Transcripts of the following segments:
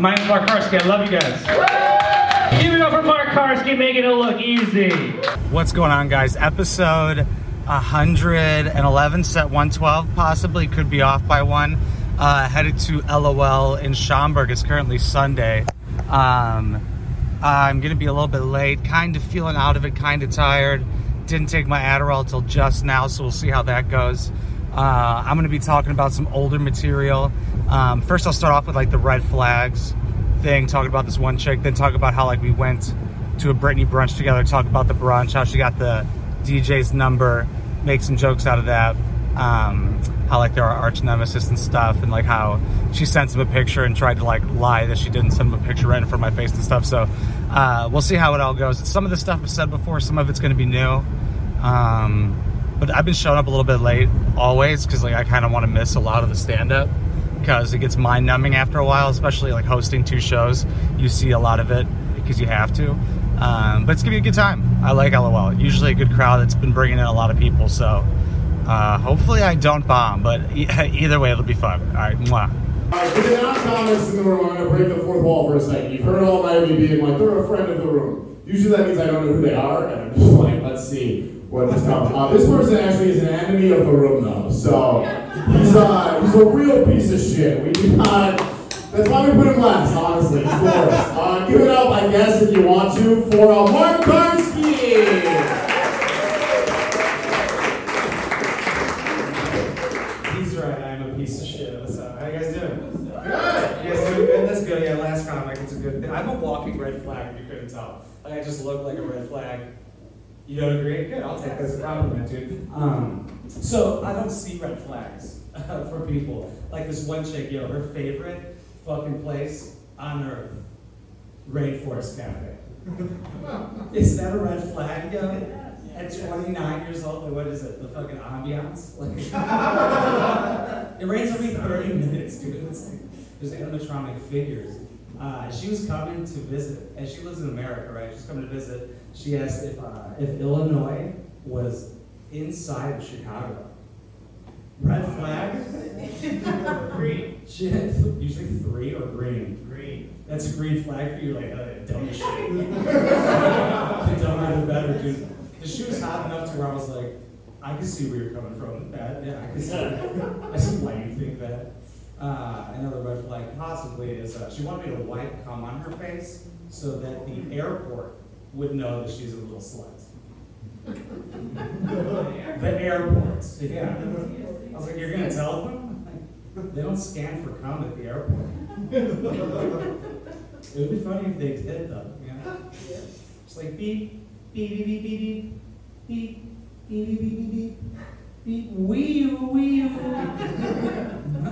My name's Mark Karski. I love you guys. Give it up for Mark Karski, making it look easy. What's going on, guys? Episode 111, set 112, possibly could be off by one. Uh, headed to LOL in Schaumburg. It's currently Sunday. Um, I'm gonna be a little bit late, kind of feeling out of it, kind of tired. Didn't take my Adderall till just now, so we'll see how that goes. Uh, I'm gonna be talking about some older material. Um, first, I'll start off with like the red flags thing, talking about this one chick, then talk about how like we went to a Britney brunch together, talk about the brunch, how she got the DJ's number, make some jokes out of that. Um, how like they're our arch nemesis and stuff, and like how she sent him a picture and tried to like lie that she didn't send him a picture right in front of my face and stuff. So uh, we'll see how it all goes. Some of the stuff I've said before, some of it's going to be new. Um, but I've been showing up a little bit late always because like I kind of want to miss a lot of the stand up because it gets mind numbing after a while, especially like hosting two shows. You see a lot of it because you have to. Um, but it's gonna be a good time. I like LOL. Usually a good crowd that's been bringing in a lot of people. So uh, hopefully I don't bomb, but e- either way it'll be fun. All right, mwah. Alright, for the non-comics in the room, I'm going to break the fourth wall for a second. You've heard all night me being like, they're a friend of the room. Usually that means I don't know who they are, and I'm just like, let's see what this comes. Uh, this person actually is an enemy of the room, though. So he's, uh, he's a real piece of shit. We do not. That's why we put him last, honestly. The worst. Uh, give it up, I guess, if you want to, for uh, Mark right, I'm a piece of shit. What's up? How you guys doing? Good. You guys doing good? Good. Yeah, last comic, it's a good thing. I'm a walking red flag, if you couldn't tell. Like, I just look like a red flag. You don't agree? Good, I'll take that as a compliment, dude. Um, so, I don't see red flags for people. Like this one chick, yo, her favorite fucking place on earth, Rainforest Cafe. Is that a red flag, yo? At 29 years old, like, what is it? The fucking ambiance? Like, it rains every 30 minutes, dude. It's like, there's animatronic figures. Uh, she was coming to visit, and she lives in America, right? She's coming to visit. She asked if uh, if Illinois was inside of Chicago. Red flag? green. She had th- usually three or green. Green. That's a green flag for you, like, uh, dumb shit. the dumber the better, dude. The shoe was hot enough to where I was like, I can see where you're coming from with that. Yeah, I can see. I see why you think that. Uh, another red flag possibly is uh, she wanted me to wipe cum on her face so that the airport would know that she's a little slut. the airport, yeah. I was like, you're gonna tell them? Like, they don't scan for cum at the airport. it would be funny if they did though. Yeah. It's like beep, beep, beep, beep, beep, beep, beep, beep, beep, beep, beep, beep, wee, wee,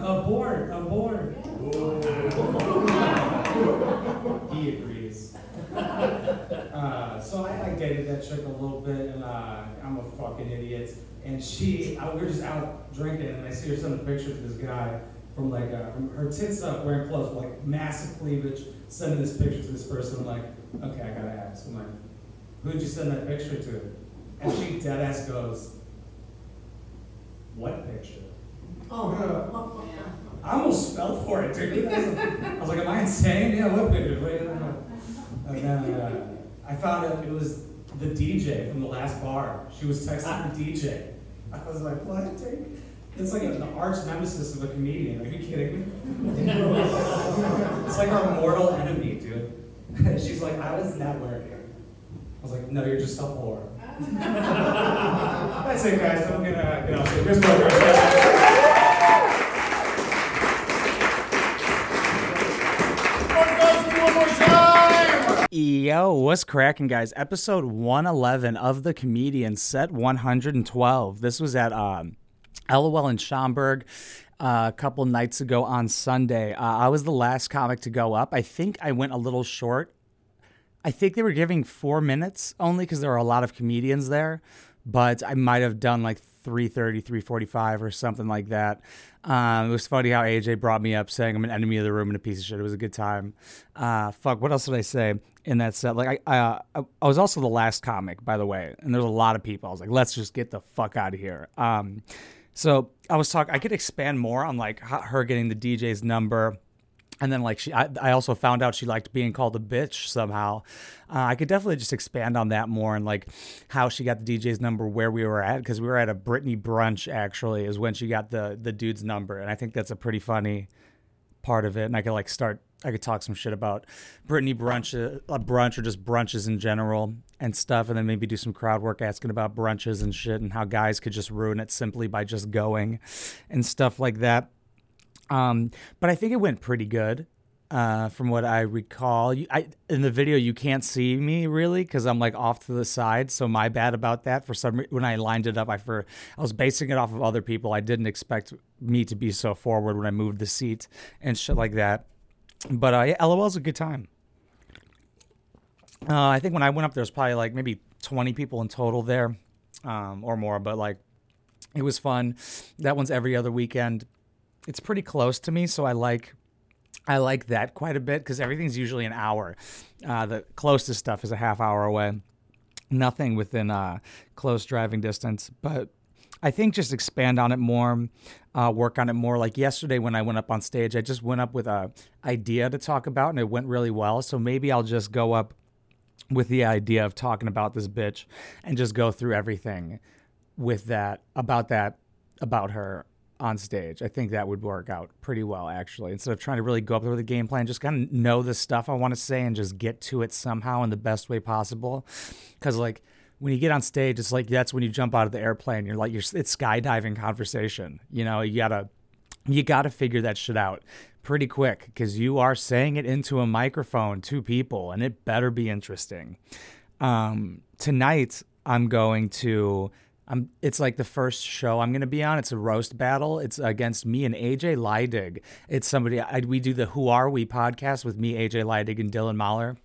abort, abort. he agrees. Uh, so I, I dated that chick a little bit, and uh, I'm a fucking idiot. And she, I, we are just out drinking, and I see her send a picture to this guy from like uh, from her tits up, wearing clothes, with, like massive cleavage, sending this picture to this person. I'm like, okay, I gotta ask. I'm like, who'd you send that picture to? And she dead ass goes, what picture? Oh, no. I almost fell for it, dude. I was like, I was like, am I insane? Yeah, what picture? Wait, no, no. Uh, I found out it was the DJ from the last bar. She was texting the DJ. I was like, what? It's like an arch nemesis of a comedian. Are you kidding me? it's like our mortal enemy, dude. She's like, I was networking. I was like, no, you're just a whore. That's it, guys. I'm gonna get off. Here's my Yo, what's cracking, guys? Episode 111 of The Comedian, set 112. This was at um, LOL in Schaumburg uh, a couple nights ago on Sunday. Uh, I was the last comic to go up. I think I went a little short. I think they were giving four minutes only because there were a lot of comedians there, but I might have done like 330, 345 or something like that. Um, it was funny how AJ brought me up saying I'm an enemy of the room and a piece of shit. It was a good time. Uh, fuck, what else did I say in that set? Like, I, uh, I, was also the last comic, by the way, and there's a lot of people. I was like, let's just get the fuck out of here. Um, so I was talking, I could expand more on like her getting the DJ's number and then like she I, I also found out she liked being called a bitch somehow. Uh, i could definitely just expand on that more and like how she got the dj's number where we were at because we were at a Britney brunch actually is when she got the the dude's number. And i think that's a pretty funny part of it. And i could like start i could talk some shit about Britney brunch uh, brunch or just brunches in general and stuff and then maybe do some crowd work asking about brunches and shit and how guys could just ruin it simply by just going and stuff like that um, but I think it went pretty good. Uh, from what I recall, you, I in the video you can't see me really because I'm like off to the side. So my bad about that. For some when I lined it up, I for I was basing it off of other people. I didn't expect me to be so forward when I moved the seat and shit like that. But uh, yeah, LOL's a good time. Uh, I think when I went up, there was probably like maybe 20 people in total there, um, or more. But like, it was fun. That one's every other weekend it's pretty close to me, so I like I like that quite a bit because everything's usually an hour. Uh, the closest stuff is a half hour away. Nothing within uh, close driving distance, but I think just expand on it more, uh, work on it more. Like yesterday when I went up on stage, I just went up with a idea to talk about, and it went really well. So maybe I'll just go up with the idea of talking about this bitch and just go through everything with that about that about her on stage. I think that would work out pretty well, actually. Instead of trying to really go up there with a game plan, just kind of know the stuff I want to say and just get to it somehow in the best way possible. Because, like, when you get on stage, it's like that's when you jump out of the airplane. You're like, you're, it's skydiving conversation. You know, you gotta, you gotta figure that shit out pretty quick because you are saying it into a microphone to people, and it better be interesting. Um, tonight, I'm going to I'm, it's like the first show I'm going to be on. It's a roast battle. It's against me and AJ Leidig. It's somebody I, we do the Who Are We podcast with me, AJ Leidig, and Dylan Mahler.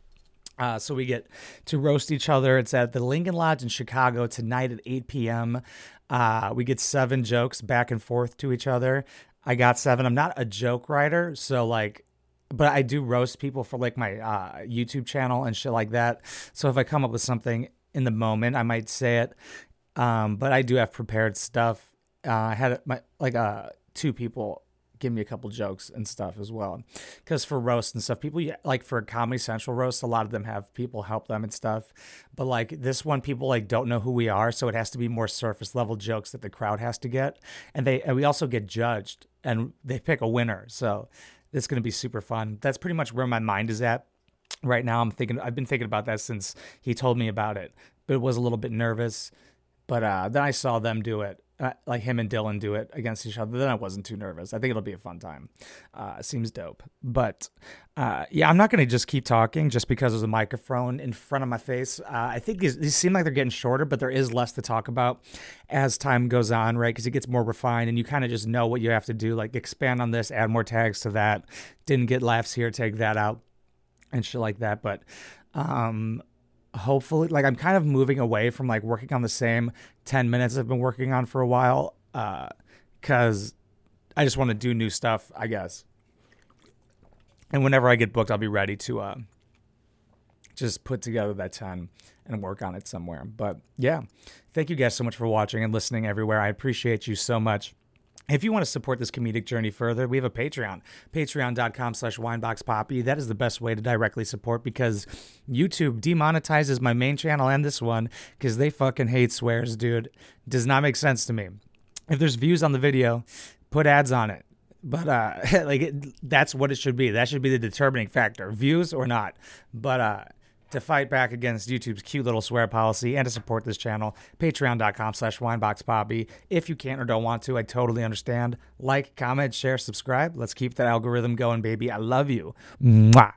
Uh, so we get to roast each other. It's at the Lincoln Lodge in Chicago tonight at 8 p.m. Uh, we get seven jokes back and forth to each other. I got seven. I'm not a joke writer, so like but I do roast people for like my uh, YouTube channel and shit like that. So if I come up with something in the moment, I might say it um, but I do have prepared stuff. Uh, I had my like uh two people give me a couple jokes and stuff as well. Because for roast and stuff, people like for Comedy Central roast, a lot of them have people help them and stuff. But like this one, people like don't know who we are, so it has to be more surface level jokes that the crowd has to get, and they and we also get judged and they pick a winner. So it's going to be super fun. That's pretty much where my mind is at right now. I'm thinking I've been thinking about that since he told me about it, but it was a little bit nervous. But uh, then I saw them do it, uh, like him and Dylan do it against each other. Then I wasn't too nervous. I think it'll be a fun time. Uh, seems dope. But uh, yeah, I'm not going to just keep talking just because there's a microphone in front of my face. Uh, I think these, these seem like they're getting shorter, but there is less to talk about as time goes on, right? Because it gets more refined and you kind of just know what you have to do, like expand on this, add more tags to that. Didn't get laughs here, take that out, and shit like that. But um, hopefully like i'm kind of moving away from like working on the same 10 minutes i've been working on for a while uh because uh, i just want to do new stuff i guess. And whenever i get booked i'll be ready to uh, just put together that 10 and work on it somewhere. But yeah thank you guys so much for watching and listening everywhere. I appreciate you so much if you want to support this comedic journey further, we have a Patreon, patreon.com slash wineboxpoppy. That is the best way to directly support because YouTube demonetizes my main channel and this one because they fucking hate swears, dude. Does not make sense to me. If there's views on the video, put ads on it. But uh like it, that's what it should be. That should be the determining factor, views or not. But uh to fight back against YouTube's cute little swear policy and to support this channel, patreon.com slash wineboxpoppy. If you can't or don't want to, I totally understand. Like, comment, share, subscribe. Let's keep that algorithm going, baby. I love you. Mwah.